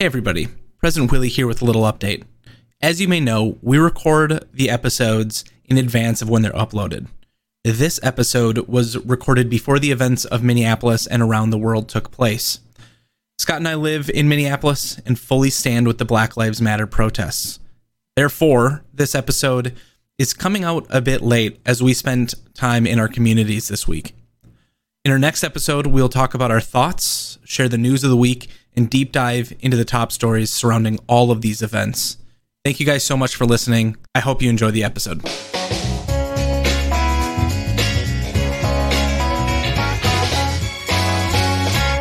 Hey, everybody. President Willie here with a little update. As you may know, we record the episodes in advance of when they're uploaded. This episode was recorded before the events of Minneapolis and around the world took place. Scott and I live in Minneapolis and fully stand with the Black Lives Matter protests. Therefore, this episode is coming out a bit late as we spend time in our communities this week. In our next episode, we'll talk about our thoughts, share the news of the week, and deep dive into the top stories surrounding all of these events. Thank you guys so much for listening. I hope you enjoy the episode.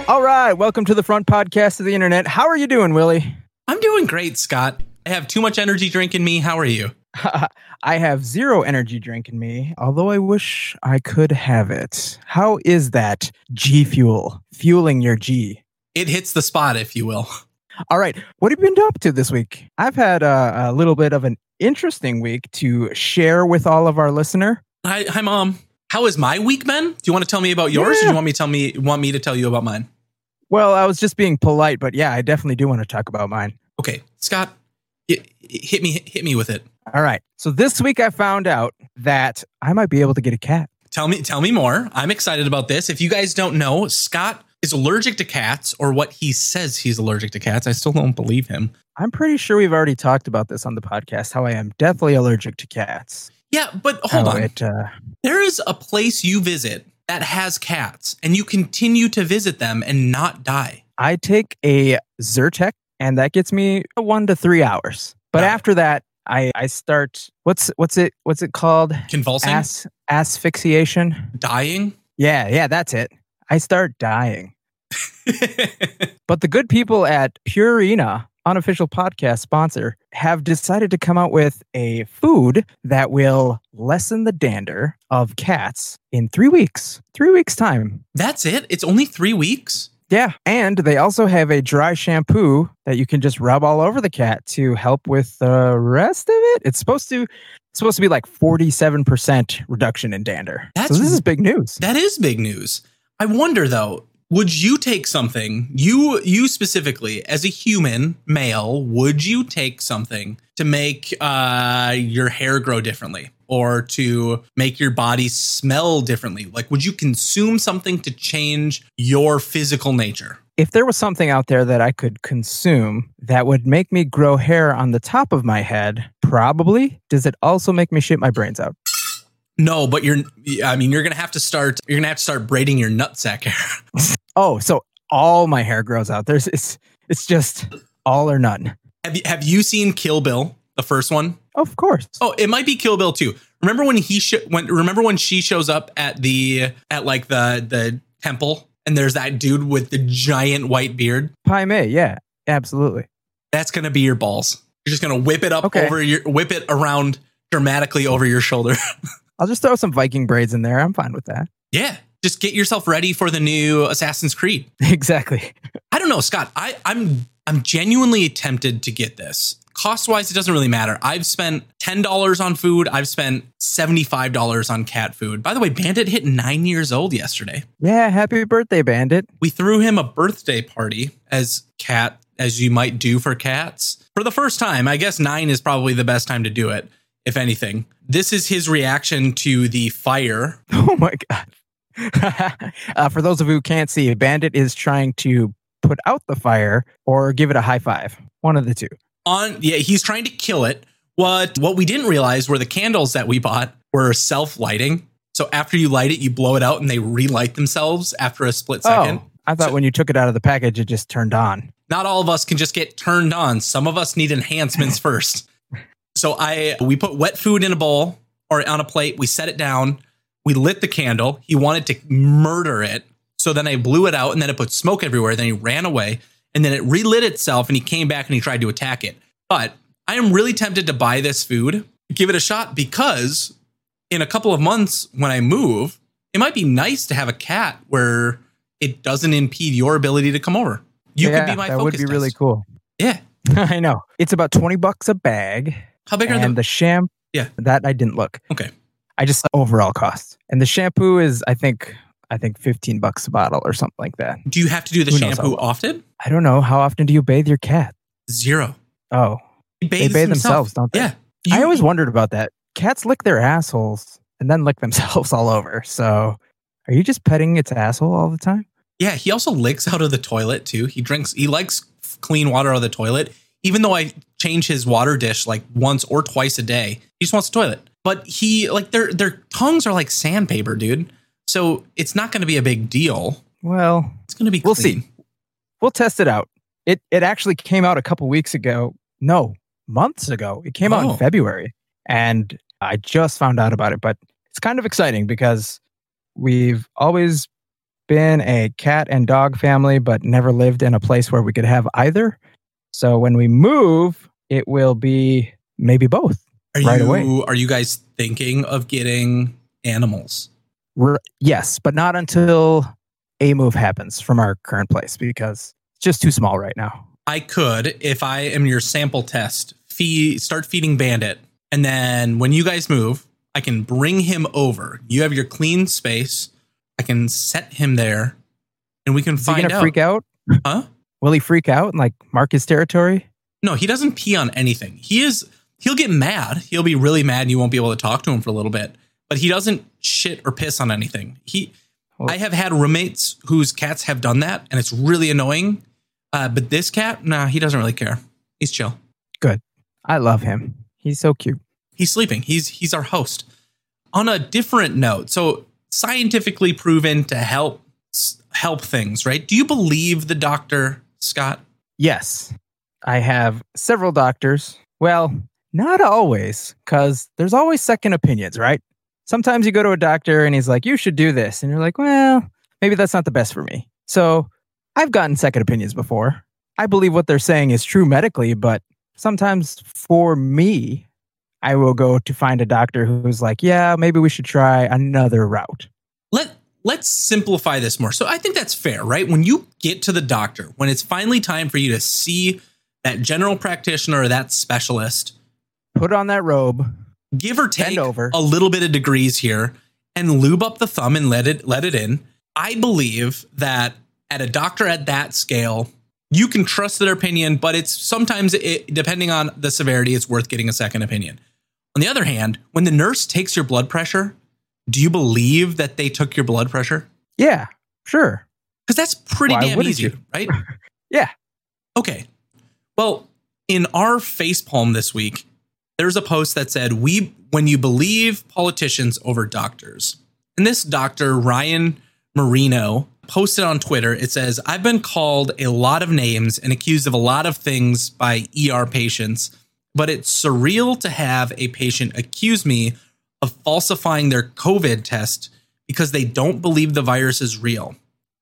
All right, welcome to the front podcast of the internet. How are you doing, Willie? I'm doing great, Scott. I have too much energy drink in me. How are you? I have zero energy drink in me, although I wish I could have it. How is that G fuel fueling your G? It hits the spot, if you will. All right. What have you been up to this week? I've had a, a little bit of an interesting week to share with all of our listener. Hi, hi, mom. How is my week been? Do you want to tell me about yours, or do you want me to tell me want me to tell you about mine? Well, I was just being polite, but yeah, I definitely do want to talk about mine. Okay, Scott, hit, hit me, hit me with it. All right. So this week I found out that I might be able to get a cat. Tell me, tell me more. I'm excited about this. If you guys don't know, Scott is allergic to cats, or what he says he's allergic to cats. I still don't believe him. I'm pretty sure we've already talked about this on the podcast. How I am deathly allergic to cats. Yeah, but hold How on. it, uh, There is a place you visit that has cats, and you continue to visit them and not die. I take a Zyrtec, and that gets me one to three hours. But it. after that, I I start what's what's it what's it called? Convulsing, As, asphyxiation. dying. Yeah, yeah, that's it. I start dying. But the good people at Purina, unofficial podcast sponsor, have decided to come out with a food that will lessen the dander of cats in three weeks. Three weeks' time. That's it. It's only three weeks. Yeah. And they also have a dry shampoo that you can just rub all over the cat to help with the rest of it. It's supposed to it's supposed to be like 47% reduction in dander. That's- so this is big news. That is big news. I wonder though, would you take something, you you specifically as a human male, would you take something to make uh your hair grow differently or to make your body smell differently? Like would you consume something to change your physical nature? if there was something out there that I could consume that would make me grow hair on the top of my head, probably. Does it also make me shit my brains out? No, but you're I mean you're going to have to start you're going to have to start braiding your nutsack hair. Oh, so all my hair grows out. There's it's it's just all or none. have you have you seen Kill Bill, the first one? Of course. Oh, it might be Kill Bill too. Remember when he sh- when remember when she shows up at the at like the the temple and there's that dude with the giant white beard? Pai Mei, yeah, absolutely. That's gonna be your balls. You're just gonna whip it up Okay. over your whip it around dramatically over your shoulder. I'll just throw some Viking braids in there. I'm fine with that. yeah. Just get yourself ready for the new Assassin's Creed. exactly. I don't know, Scott. I, I'm I'm genuinely tempted to get this. Cost wise, it doesn't really matter. I've spent ten dollars on food. I've spent seventy five dollars on cat food. By the way, Bandit hit nine years old yesterday. Yeah, happy birthday, Bandit. We threw him a birthday party as cat as you might do for cats for the first time. I guess nine is probably the best time to do it, if anything. This is his reaction to the fire. Oh my god. uh, for those of you who can't see, Bandit is trying to put out the fire or give it a high five. One of the two. On yeah, he's trying to kill it. What what we didn't realize were the candles that we bought were self lighting. So after you light it, you blow it out and they relight themselves after a split second. Oh, I thought So- when you took it out of the package, it just turned on. Not all of us can just get turned on. Some of us need enhancements first. So I we put wet food in a bowl or on a plate. We set it down. We lit the candle. He wanted to murder it. So then I blew it out and then it put smoke everywhere. Then he ran away and then it relit itself and he came back and he tried to attack it. But I am really tempted to buy this food, give it a shot because in a couple of months when I move, it might be nice to have a cat where it doesn't impede your ability to come over. You yeah, could be my focus. that would be really cool. Yeah. I know. It's about 20 bucks a bag. How big are and the the shampoo. Yeah. That I didn't look. Okay. I just saw overall cost. And the shampoo is, I think, I think 15 bucks a bottle or something like that. Do you have to do the Who shampoo often? I don't know. How often do you bathe your cat? Zero. Oh, they bathe himself. themselves, don't they? Yeah. I always wondered about that. Cats lick their assholes and then lick themselves all over. So are you just petting its asshole all the time? Yeah, he also licks out of the toilet too. He drinks, he likes clean water out of the toilet. Even though I change his water dish like once or twice a day, he just wants the toilet. But he like their their tongues are like sandpaper, dude. So it's not going to be a big deal. Well, It's going to be. We'll clean. see. we'll test it out. It it actually came out a couple weeks ago. No, months ago. It came out Oh. in February, and I just found out about it. But it's kind of exciting because we've always been a cat and dog family, but never lived in a place where we could have either. So when we move, it will be maybe both. Are right you away. are you guys thinking of getting animals? R- yes, but not until a move happens from our current place because it's just too small right now. I could, if I am your sample test, feed start feeding Bandit, and then when you guys move, I can bring him over. You have your clean space. I can set him there, and we can Is he find gonna out. freak out? Huh? Will he freak out and like mark his territory? No, he doesn't pee on anything. He is. He'll get mad. He'll be really mad. and You won't be able to talk to him for a little bit. But he doesn't shit or piss on anything. He. Well- I have had roommates whose cats have done that, and it's really annoying. Uh, but this cat, nah, he doesn't really care. He's chill. Good. I love him. He's so cute. He's sleeping. He's he's our host. On a different note, so scientifically proven to help help things, right? Do you believe the doctor, Scott? Yes, I have several doctors. Well, not always, because there's always second opinions, right? Sometimes you go to a doctor and he's like, you should do this. And you're like, well, maybe that's not the best for me. So I've gotten second opinions before. I believe what they're saying is true medically, but sometimes for me, I will go to find a doctor who's like, yeah, maybe we should try another route. Let let's simplify this more. So I think that's fair, right? When you get to the doctor, when it's finally time for you to see that general practitioner or that specialist, Put on that robe. give or take over. a little bit of degrees here and lube up the thumb and let it let it in. I believe that at a doctor at that scale, you can trust their opinion, but it's sometimes it, depending on the severity, it's worth getting a second opinion. On the other hand, when the nurse takes your blood pressure, do you believe that they took your blood pressure? Yeah, sure. Because that's pretty Why damn easy, you? right? Yeah. Okay. Well, in our facepalm this week, there's a post that said, "We when you believe politicians over doctors." And this doctor Ryan Marino posted on Twitter. It says, "I've been called a lot of names and accused of a lot of things by ER patients, but it's surreal to have a patient accuse me of falsifying their COVID test because they don't believe the virus is real."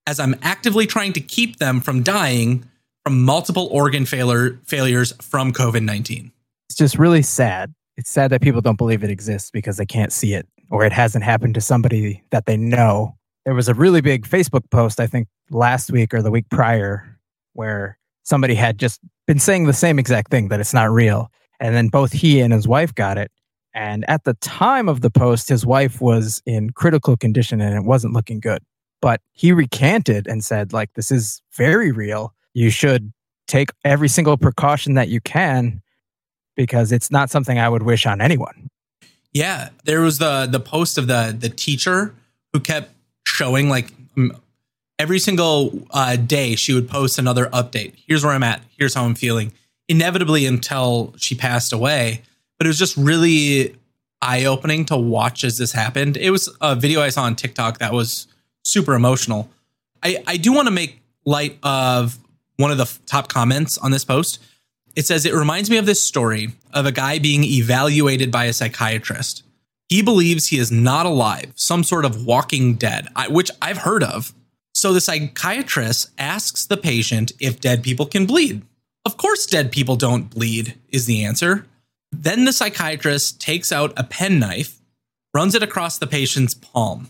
as I'm actively trying to keep them from dying from multiple organ failure failures from COVID 19. It's just really sad. It's sad that people don't believe it exists because they can't see it or it hasn't happened to somebody that they know. There was a really big Facebook post, I think last week or the week prior, where somebody had just been saying the same exact thing that it's not real. And then both he and his wife got it. And at the time of the post, his wife was in critical condition and it wasn't looking good. But he recanted and said, like, this is very real. You should take every single precaution that you can because it's not something I would wish on anyone. Yeah, there was the the post of the the teacher who kept showing like every single uh, day she would post another update. Here's where I'm at. Here's how I'm feeling. Inevitably until she passed away, but it was just really eye opening to watch as this happened. It was a video I saw on TikTok that was super emotional. I, I do want to make light of one of the f- top comments on this post. It says, It reminds me of this story of a guy being evaluated by a psychiatrist. He believes he is not alive, some sort of walking dead, I, which I've heard of. So the psychiatrist asks the patient if dead people can bleed. Of course, dead people don't bleed, is the answer. Then the psychiatrist takes out a penknife, runs it across the patient's palm.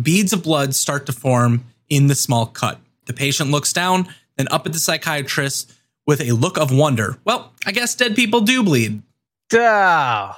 Beads of blood start to form in the small cut. The patient looks down, then up at the psychiatrist with a look of wonder. Well, I guess dead people do bleed. Duh.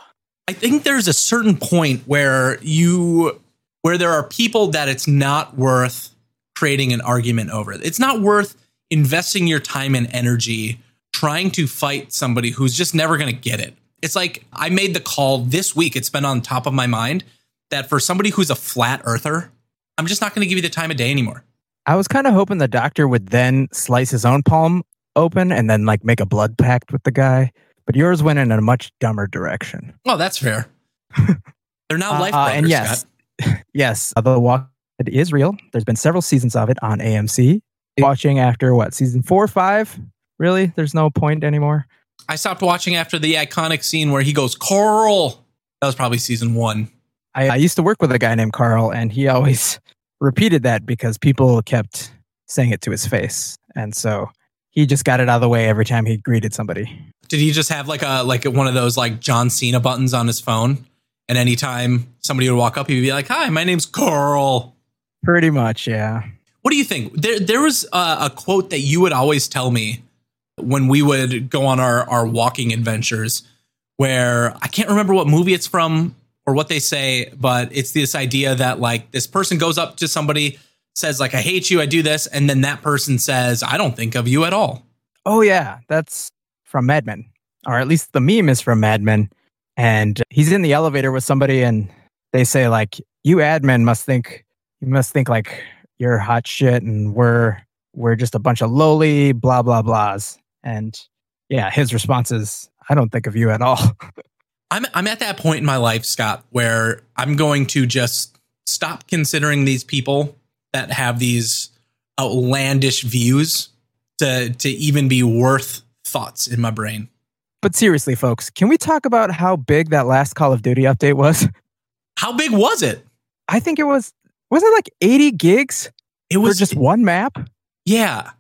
I think there's a certain point where you where there are people that it's not worth creating an argument over. It's not worth investing your time and energy trying to fight somebody who's just never going to get it. It's like I made the call this week. It's been on top of my mind that for somebody who's a flat earther, I'm just not going to give you the time of day anymore. I was kind of hoping the doctor would then slice his own palm open and then like make a blood pact with the guy. But yours went in a much dumber direction. Oh, that's fair. They're now life Uh, brothers, and yes, Scott. yes, The Walk is real. There's been several seasons of it on AMC. Watching after what season four or five? Really? There's no point anymore. I stopped watching after the iconic scene where he goes, Carl. That was probably season one. I, I used to work with a guy named Carl, and he always repeated that because people kept saying it to his face, and so he just got it out of the way every time he greeted somebody. Did he just have like a like one of those like John Cena buttons on his phone? And anytime somebody would walk up, he'd be like, "Hi, my name's Carl." Pretty much, yeah. What do you think? There, there was a, a quote that you would always tell me when we would go on our, our walking adventures, where I can't remember what movie it's from or what they say, but it's this idea that like this person goes up to somebody, says like, "I hate you, I do this," and then that person says, "I don't think of you at all." Oh yeah, that's from Mad Men, or at least the meme is from Mad Men. And he's in the elevator with somebody, and they say like, "You admin must think you must think like you're hot shit, and we're we're just a bunch of lowly blah blah blahs." And yeah, his response is, "I don't think of you at all." I'm I'm at that point in my life, Scott, where I'm going to just stop considering these people that have these outlandish views to to even be worth thoughts in my brain. but seriously, folks, can we talk about how big that last Call of Duty update was? How big was it? I think it was was it like 80 gigs It for was just one map? yeah.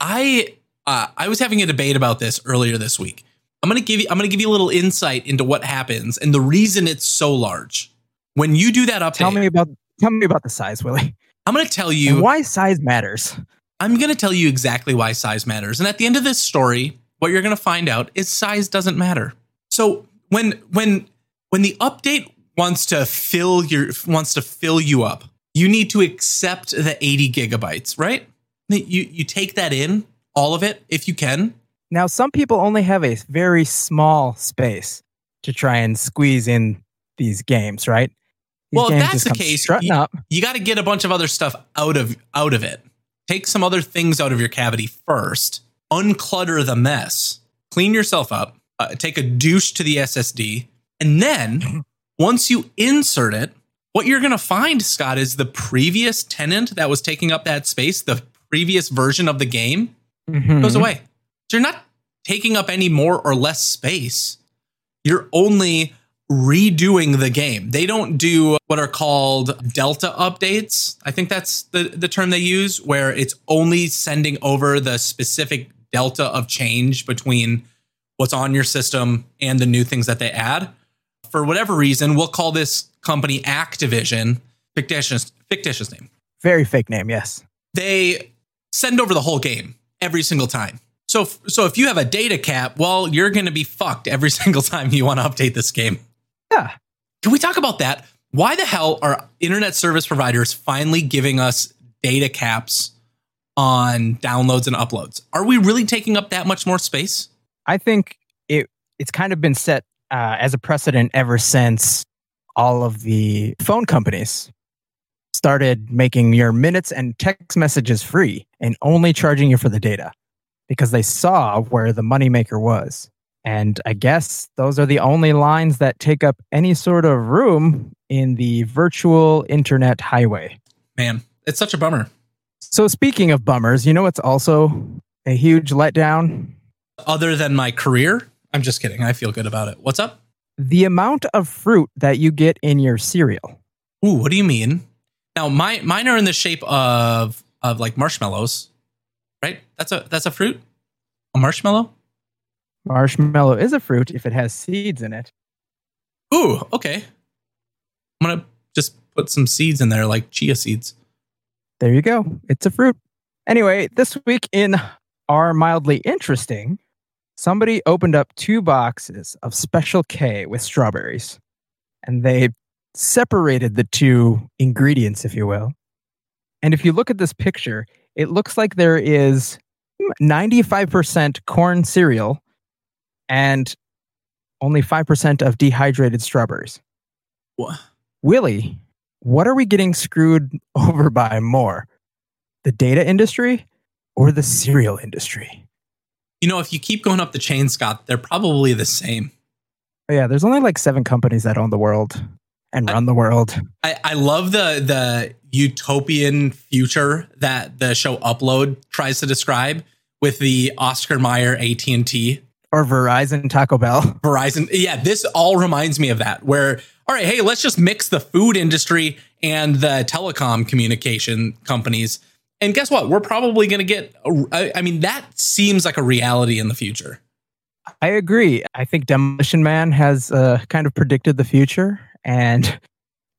I uh, I was having a debate about this earlier this week. I'm gonna give you I'm gonna give you a little insight into what happens and the reason it's so large. When you do that update, Tell me about tell me about the size, Willie. I'm gonna tell And you why size matters. I'm going to tell you exactly why size matters. And at the end of this story, what you're going to find out is size doesn't matter. So when when when the update wants to fill your wants to fill you up, you need to accept the 80 gigabytes, right? You you take that in, all of it if you can. Now, some people only have a very small space to try and squeeze in these games, right? These Well, if that's the case, you- You got to get a bunch of other stuff out of out of it. Take some other things out of your cavity first. Unclutter the mess. Clean yourself up. Uh, take a douche to the SSD, and then once you insert it, what you're going to find, Scott, is the previous tenant that was taking up that space, the previous version of the game, Mhm. goes away. So you're not taking up any more or less space. You're only redoing the game. They don't do what are called delta updates. I think that's the, the term they use, where it's only sending over the specific delta of change between what's on your system and the new things that they add. For whatever reason, we'll call this company Activision, fictitious, fictitious name Very fake name, yes. they send over the whole game every single time. So, so if you have a data cap, well, you're going to be fucked every single time you want to update this game. Yeah. Can we talk about that? Why the hell are internet service providers finally giving us data caps on downloads and uploads? Are we really taking up that much more space? I think it it's kind of been set uh, as a precedent ever since all of the phone companies started making your minutes and text messages free and only charging you for the data because they saw where the moneymaker was. And I guess those are the only lines that take up any sort of room in the virtual internet highway. Man, it's such a bummer. So, speaking of bummers, you know what's also a huge letdown? Other than my career, I'm just kidding. I feel good about it. What's up? The amount of fruit that you get in your cereal. Ooh, what do you mean? Now, my mine are in the shape of of like marshmallows, right? That's a that's a fruit, a marshmallow. Marshmallow is a fruit if it has seeds in it. Ooh, okay. I'm gonna just put some seeds in there, like chia seeds. There you go. It's a fruit. Anyway, this week in our mildly interesting, somebody opened up two boxes of Special K with strawberries. And they separated the two ingredients, if you will. And if you look at this picture, it looks like there is 95% corn cereal and only 5% of dehydrated strawberries. What? Willie, what are we getting screwed over by more? The data industry or the cereal industry? You know, if you keep going up the chain, Scott, they're probably the same. Oh, yeah, there's only like seven companies that own the world and run the world. I, I love the the utopian future that the show Upload tries to describe with the Oscar Mayer AT and T or Verizon Taco Bell. Verizon, yeah, this all reminds me of that. Where all right, hey, let's just mix the food industry and the telecom communication companies. And guess what? We're probably going to get. I mean, that seems like a reality in the future. I agree. I think Demolition Man has uh, kind of predicted the future, and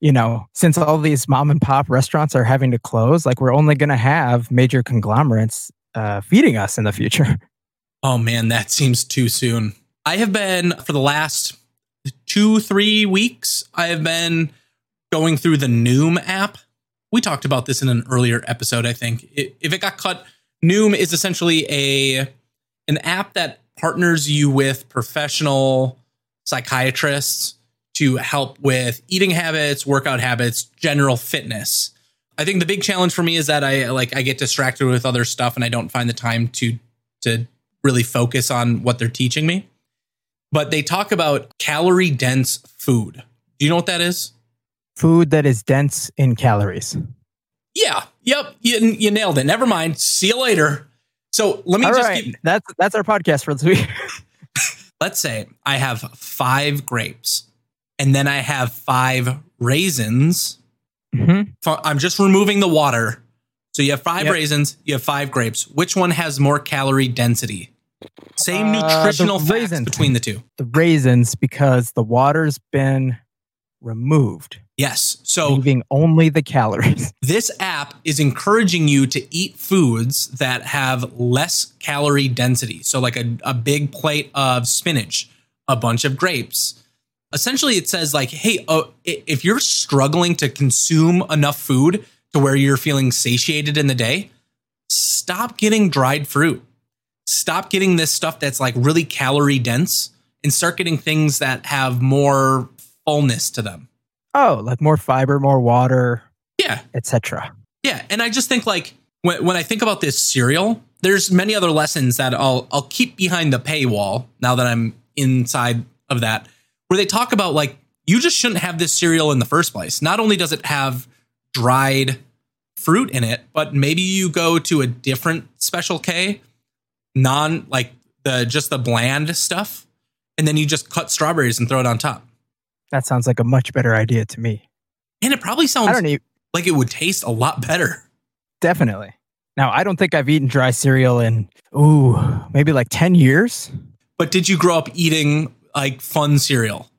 you know, since all these mom and pop restaurants are having to close, like we're only going to have major conglomerates uh, feeding us in the future. Oh man, that seems too soon. I have been for the last two, three weeks, I have been going through the Noom app. We talked about this in an earlier episode, I think. if it got cut, Noom is essentially a an app that partners you with professional psychiatrists to help with eating habits, workout habits, general fitness. I think the big challenge for me is that I like I get distracted with other stuff and I don't find the time to to really focus on what they're teaching me. But they talk about calorie dense food. Do you know what that is? Food that is dense in calories. Yeah. Yep. You, you nailed it. Never mind. See you later. So let me All just right. keep, that's that's our podcast for this week. let's say I have five grapes and then I have five raisins. Mhm. F- I'm just removing the water. So you have five Yep. raisins, you have five grapes. Which one has more calorie density? Same Uh, nutritional facts raisins. between the two. The raisins because the water's been removed, Yes. So leaving only the calories. this app is encouraging you to eat foods that have less calorie density. So, like a, a big plate of spinach, a bunch of grapes. Essentially, it says, like, hey, uh, if you're struggling to consume enough food to where you're feeling satiated in the day, stop getting dried fruit. Stop getting this stuff that's like really calorie dense and start getting things that have more fullness to them. Oh, like more fiber, more water, Yeah. etc. Yeah, and I just think like when when I think about this cereal, there's many other lessons that I'll I'll keep behind the paywall now that I'm inside of that, where they talk about like you just shouldn't have this cereal in the first place. Not only does it have dried fruit in it, but maybe you go to a different special K, non like the just the bland stuff, and then you just cut strawberries and throw it on top. That sounds like a much better idea to me. And it probably I sounds don't need like it would taste a lot better. definitely. Now, I don't think I've eaten dry cereal in ooh, maybe like 10 years. But did you grow up eating like fun cereal?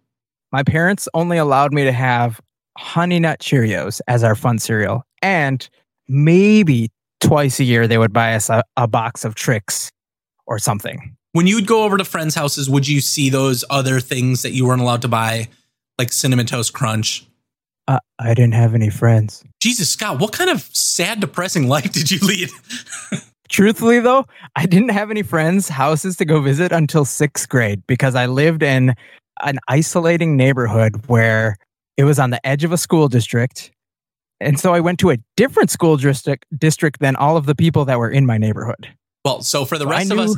My parents only allowed me to have Honey Nut Cheerios as our fun cereal. And maybe twice a year they would buy us a, a box of Trix or something. When you would go over to friends' houses, would you see those other things that you weren't allowed to buy, like cinnamon toast crunch? Uh, I didn't have any friends. Jesus, Scott, what kind of sad, depressing life did you lead? Truthfully, though, I didn't have any friends' houses to go visit until sixth grade because I lived in an isolating neighborhood where it was on the edge of a school district. And so I went to a different school district district than all of the people that were in my neighborhood. well, so for the So rest of us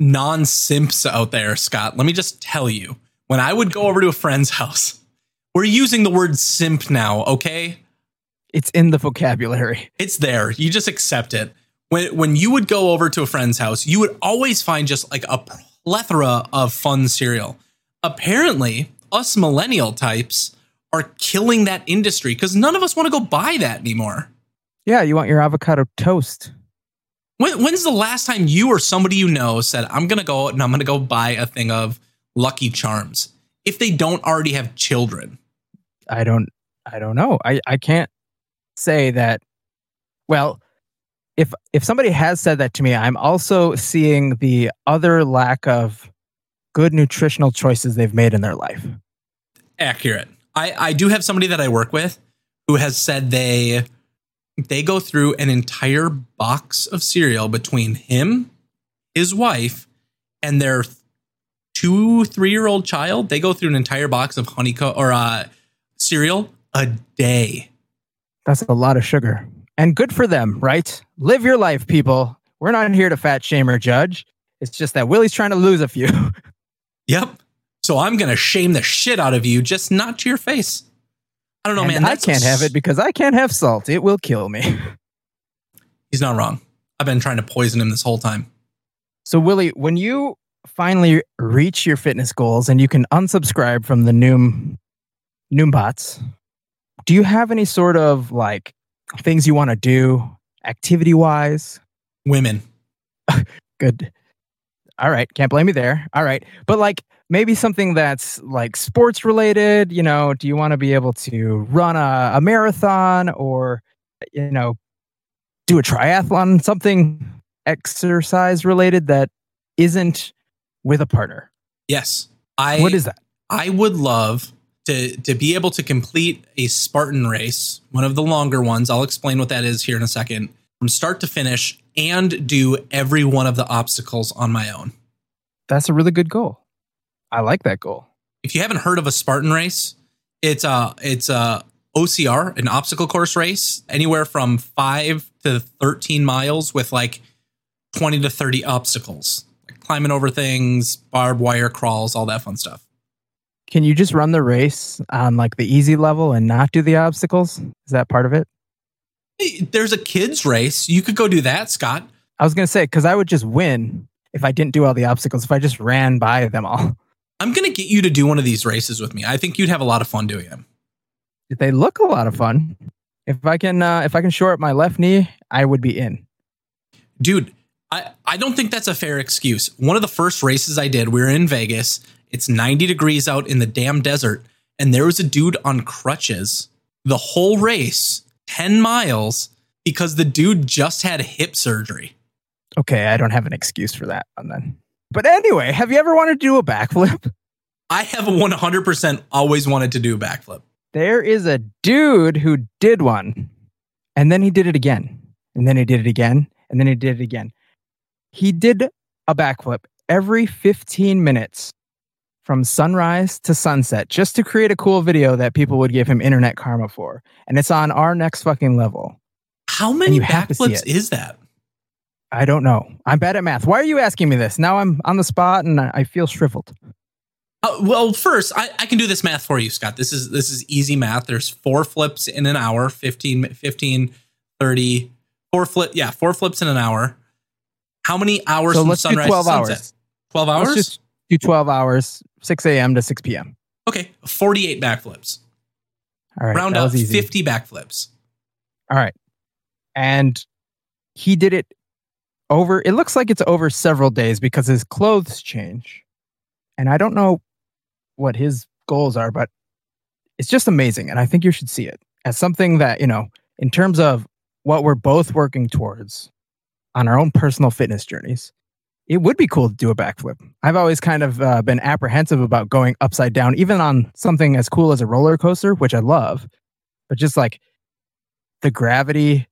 non simps out there, Scott, let me just tell you when I would go over to a friend's house, we're using the word simp now, okay? It's in the vocabulary. It's there. You just accept it. When when you would go over to a friend's house, you would always find just like a plethora of fun cereal. Apparently, us millennial types are killing that industry because none of us want to go buy that anymore. Yeah, you want your avocado toast. When, when's the last time you or somebody you know said, "I'm gonna go and I'm gonna go buy a thing of Lucky Charms"? If they don't already have children, I don't I don't know. I, I can't say that well, if if somebody has said that to me, I'm also seeing the other lack of good nutritional choices they've made in their life. accurate. I, I do have somebody that I work with who has said they they go through an entire box of cereal between him, his wife, and their two, three year old child. They go through an entire box of honeycomb or uh, cereal a day. That's a lot of sugar. And good for them, right? Live your life, people. We're not here to fat shame or judge. It's just that Willie's trying to lose a few. yep. So I'm going to shame the shit out of you, just not to your face. I don't know, and man. I can't have it because I can't have salt. It will kill me. He's not wrong. I've been trying to poison him this whole time. So, Willie, when you finally reach your fitness goals and you can unsubscribe from the Noom Noombots, do you have any sort of like things you want to do activity wise? Women. Good. All right. Can't blame me there. All right. But like maybe something that's like sports related, you know, do you want to be able to run a, a marathon or, you know, do a triathlon, something exercise related that isn't with a partner? Yes. I What is that? I would love to to be able to complete a Spartan race, one of the longer ones. I'll explain what that is here in a second, from start to finish and do every one of the obstacles on my own. That's a really good goal. I like that goal. If you haven't heard of a Spartan race, it's a it's a OCR, an obstacle course race, anywhere from 5 to 13 miles with like 20 to 30 obstacles. Like climbing over things, barbed wire crawls, all that fun stuff. Can you just run the race on like the easy level and not do the obstacles? Is that part of it? There's a kids race. You could go do that, Scott. I was going to say, because I would just win if I didn't do all the obstacles, if I just ran by them all. I'm going to get you to do one of these races with me. I think you'd have a lot of fun doing them. They look a lot of fun. If I can, uh, if I can shore up my left knee, I would be in. Dude, I, I don't think that's a fair excuse. One of the first races I did, we were in Vegas. It's 90 degrees out in the damn desert, and there was a dude on crutches the whole race, 10 miles, because the dude just had hip surgery. Okay, I don't have an excuse for that one then. But anyway, have you ever wanted to do a backflip? I have 100% always wanted to do a backflip. There is a dude who did one, and then he did it again, and then he did it again, and then he did it again. He did a backflip every 15 minutes from sunrise to sunset just to create a cool video that people would give him internet karma for. And it's on our next fucking level. How many you have to backflips is that? I don't know. I'm bad at math. Why are you asking me this? Now I'm on the spot and I feel shriveled. Uh, well, first, I, I can do this math for you, Scott. This is this is easy math. There's four flips in an hour, 15, 15 30, four flip, yeah, four flips in an hour. How many hours So from let's do sunrise 12 to sunset? hours. 12 hours? Do 12 hours, 6 a.m. to 6 p.m. okay, 48 backflips. All right. Round up 50 backflips. All right. And he did it over, it looks like it's over several days because his clothes change. And I don't know what his goals are, but it's just amazing. And I think you should see it as something that, you know, in terms of what we're both working towards on our own personal fitness journeys, it would be cool to do a backflip. I've always kind of uh, been apprehensive about going upside down, even on something as cool as a roller coaster, which I love, but just like the gravity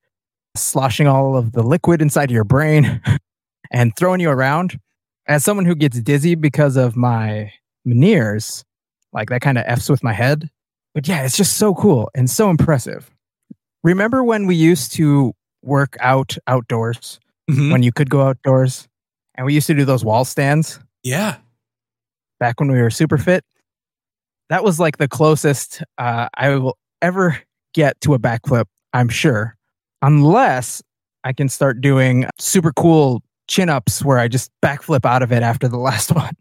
sloshing all of the liquid inside your brain and throwing you around. As someone who gets dizzy because of my Meniere's, like that kind of F's with my head. But yeah, it's just so cool and so impressive. Remember when we used to work out outdoors, Mhm. when you could go outdoors, and we used to do those wall stands Yeah. back when we were super fit? That was like the closest uh, I will ever get to a backflip, I'm sure, unless I can start doing super cool chin ups where I just backflip out of it after the last one.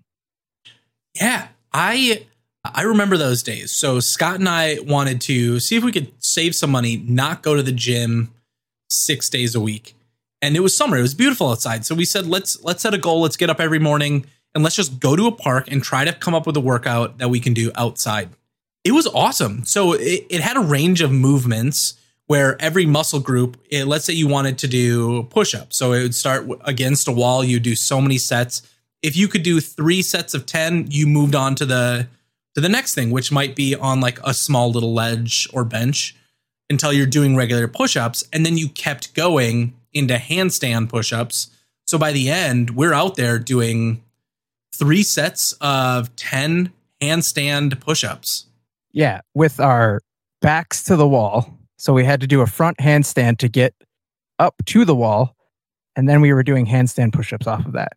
Yeah, I I remember those days. So Scott and I wanted to see if we could save some money, not go to the gym 6 days a week. And it was summer. It was beautiful outside. So we said let's let's set a goal. Let's get up every morning and let's just go to a park and try to come up with a workout that we can do outside. It was awesome. So it, it had a range of movements where every muscle group, eh, let's say you wanted to do push ups. So it would start against a wall, you do so many sets. If you could do three sets of 10, you moved on to the to to the next thing, which might be on like a small little ledge or bench until you're doing regular push ups. And then you kept going into handstand push ups. So by the end, we're out there doing three sets of 10 handstand push ups. Yeah, with our backs to the wall. So we had to do a front handstand to get up to the wall. And then we were doing handstand push ups off of that.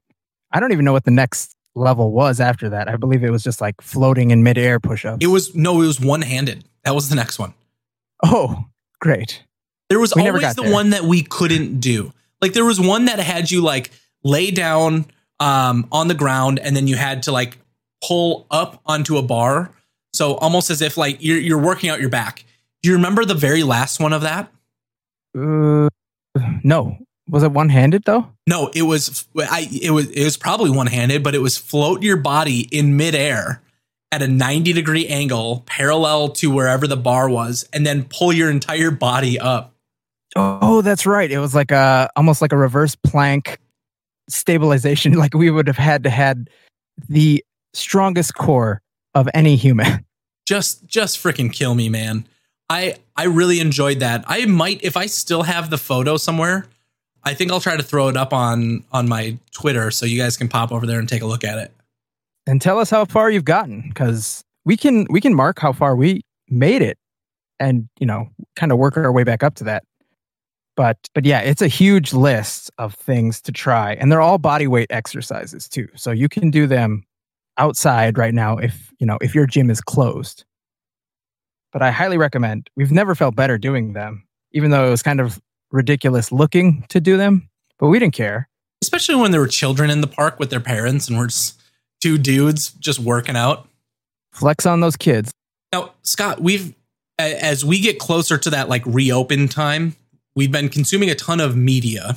I don't even know what the next level was after that. I believe it was just like floating in midair push ups. It was, no, it was one handed. That was the next one. Oh, great. There was we always the there. one that we couldn't do. Like there was one that had you like lay down um, on the ground and then you had to like pull up onto a bar. So almost as if like you're you're working out your back. Do you remember the very last one of that? Uh, no. Was it one handed though? No, it was. I it was it was probably one handed, but it was float your body in midair at a 90 degree angle parallel to wherever the bar was and then pull your entire body up. Oh, that's right. It was like a almost like a reverse plank stabilization like we would have had to had the strongest core of any human. Just just freaking kill me, man. I I really enjoyed that. I might if I still have the photo somewhere, I think I'll try to throw it up on on my Twitter so you guys can pop over there and take a look at it and tell us how far you've gotten because we can we can mark how far we made it and you know kind of work our way back up to that but but yeah it's a huge list of things to try and they're all body weight exercises too so you can do them outside right now if you know if your gym is closed but i highly recommend we've never felt better doing them even though it was kind of ridiculous looking to do them but we didn't care especially when there were children in the park with their parents and we're just two dudes just working out. Flex on those kids. Now, Scott, we've as we get closer to that like reopen time, we've been consuming a ton of media.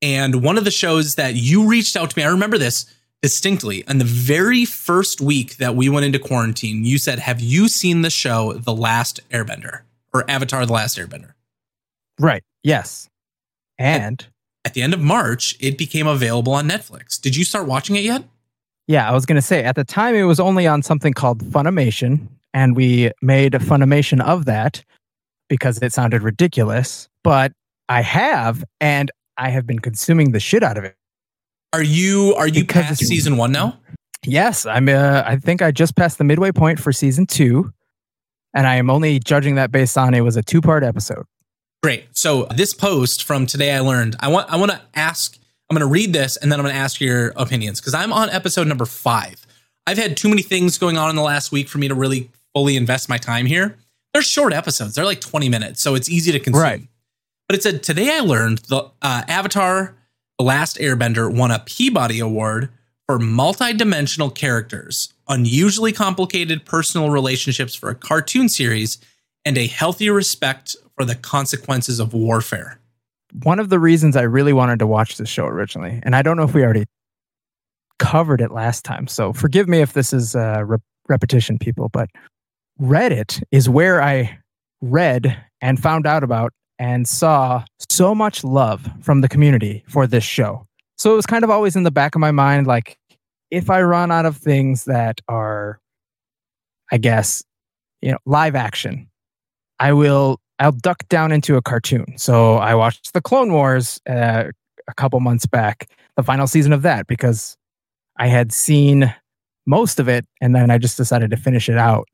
And one of the shows that you reached out to me, I remember this distinctly. On the very first week that we went into quarantine, you said, Have you seen the show The Last Airbender or Avatar The Last Airbender? Right. Yes. And at, at the end of March, it became available on Netflix. Did you start watching it yet? Yeah, I was going to say at the time it was only on something called Funimation, and we made a Funimation of that because it sounded ridiculous. But I have, and I have been consuming the shit out of it. Are you are you because past season one now? Yes, I'm. Uh, I think I just passed the midway point for season two, and I am only judging that based on it was a two part episode. Great. So this post from today, I learned. I want. I want to ask I'm going to read this and then I'm going to ask your opinions because I'm on episode number five. I've had too many things going on in the last week for me to really fully invest my time here. They're short episodes, they're like 20 minutes, so it's easy to consume. Right. But it said today I learned the uh, Avatar The Last Airbender won a Peabody Award for multi-dimensional characters, unusually complicated personal relationships for a cartoon series, and a healthy respect for the consequences of warfare. One of the reasons I really wanted to watch this show originally, and I don't know if we already covered it last time, so forgive me if this is a re- repetition, people, but Reddit is where I read and found out about and saw so much love from the community for this show. So it was kind of always in the back of my mind like, if I run out of things that are, I guess, you know, live action, I will I'll duck down into a cartoon. So I watched the Clone Wars uh, a couple months back, the final season of that, because I had seen most of it and then I just decided to finish it out.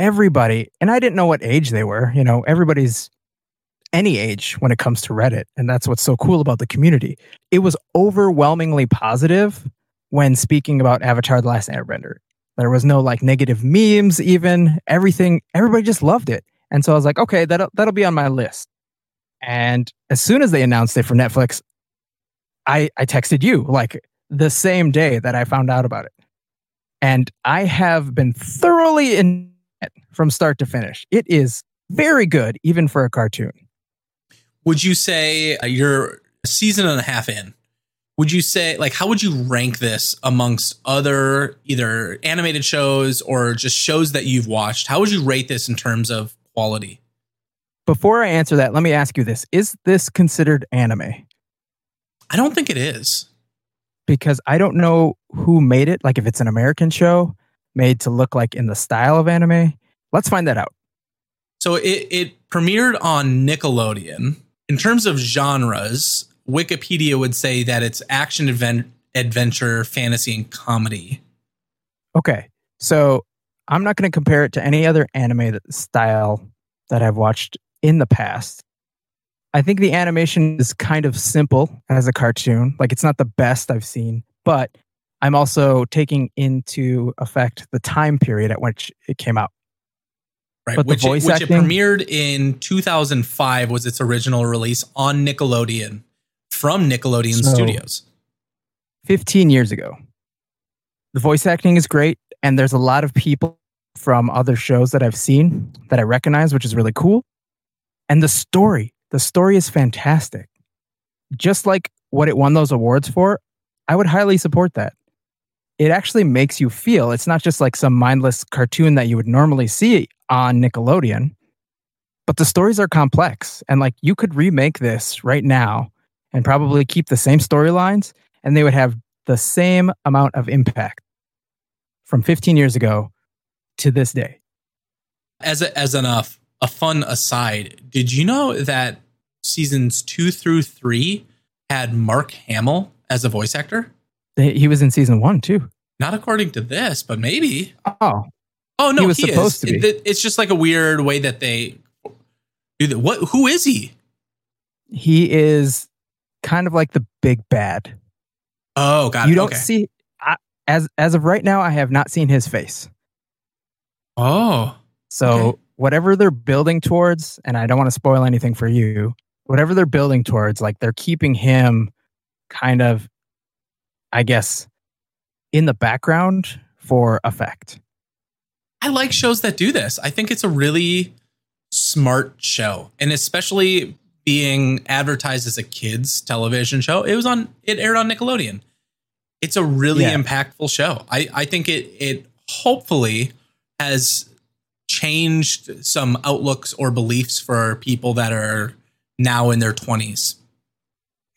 Everybody, and I didn't know what age they were, you know, everybody's any age when it comes to Reddit. And that's what's so cool about the community. It was overwhelmingly positive when speaking about Avatar The Last Airbender. There was no like negative memes, even everything. Everybody just loved it. And so I was like, okay, that'll, that'll be on my list. And as soon as they announced it for Netflix, I, I texted you like the same day that I found out about it. And I have been thoroughly in from start to finish. It is very good, even for a cartoon. Would you say uh, you're a season and a half in? would you say like how would you rank this amongst other either animated shows or just shows that you've watched how would you rate this in terms of quality before i answer that let me ask you this is this considered anime i don't think it is because i don't know who made it like if it's an american show made to look like in the style of anime? Let's find that out. So it, it premiered on Nickelodeon. In terms of genres, Wikipedia would say that it's action advent, adventure, fantasy, and comedy. Okay. So I'm not going to compare it to any other anime that- style that I've watched in the past. I think the animation is kind of simple as a cartoon. Like it's not the best I've seen, but I'm also taking into effect the time period at which it came out. Right, But the which, voice it, which it acting- premiered in 2005 was its original release on Nickelodeon from Nickelodeon So- Studios. 15 years ago. The voice acting is great, and there's a lot of people from other shows that I've seen that I recognize, which is really cool. And the story, the story is fantastic. Just like what it won those awards for, I would highly support that. It actually makes you feel. It's not just like some mindless cartoon that you would normally see on Nickelodeon, but the stories are complex. And like you could remake this right now and probably keep the same storylines and they would have the same amount of impact from 15 years ago to this day. As a, as an uh, a fun aside, did you know that seasons two through three had Mark Hamill as a voice actor? He was in season one too. Not according to this, but maybe. Oh, Oh no, He was is. supposed to be. It- it's just like a weird way that they do that. What? Who is he? he is kind of like the big bad. Oh, got you it. don't okay. see I, as as of right now. I have not seen his face. Oh, So Okay. whatever they're building towards, and I don't want to spoil anything for you. Whatever they're building towards, like they're keeping him kind of, I guess, in the background for effect. I like shows that do this. I think it's a really smart show, and especially being advertised as a kids television show. It was on. It aired on Nickelodeon. It's a really Yeah. impactful show. I I think it it hopefully has changed some outlooks or beliefs for people that are now in their twenties.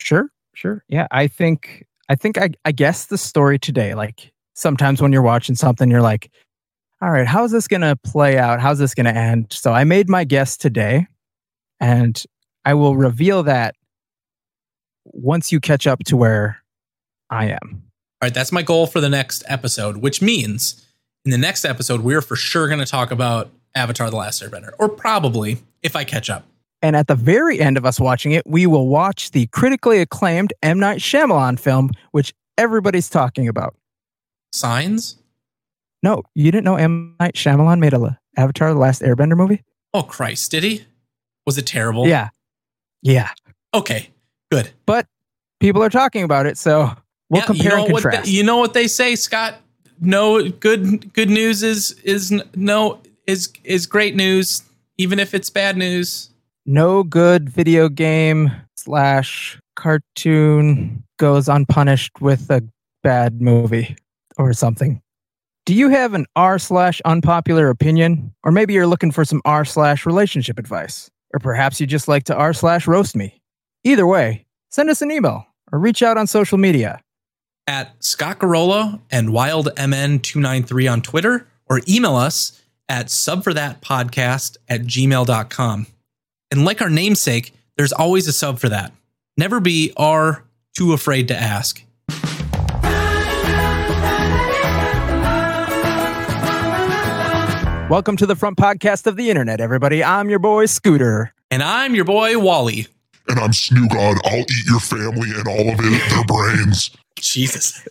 Sure, sure. Yeah, I think I think I I guess the story today, like sometimes when you're watching something, you're like, all right, how's this gonna play out? How's this gonna end? So I made my guess today, and I will reveal that once you catch up to where I am. All right, that's my goal for the next episode, which means in the next episode, we're for sure going to talk about Avatar The Last Airbender, or probably if I catch up. And at the very end of us watching it, we will watch the critically acclaimed M. Night Shyamalan film, which everybody's talking about. Signs? No, you didn't know M. Night Shyamalan made a Avatar: The Last Airbender movie? Oh, Christ, did he? Was it terrible? Yeah, yeah. Okay, good. But people are talking about it, so we'll Yeah, compare you know and what contrast. they- you know what they say, Scott? No good good news is is no is is great news, even if it's bad news. No good video game slash cartoon goes unpunished with a bad movie or something. Do you have an R slash unpopular opinion? Or maybe you're looking for some R slash relationship advice? Or perhaps you just like to R slash roast me? Either way, send us an email or reach out on social media. At Scott Garola and WildMN293 on Twitter, or email us at subforthatpodcast at gmail.com. And like our namesake, there's always a sub for that. Never be R too afraid to ask. Welcome to the front podcast of the internet, everybody. I'm your boy Scooter. And I'm your boy, Wally. and I'm Snoogod. I'll eat your family and all of it, their brains. Jesus.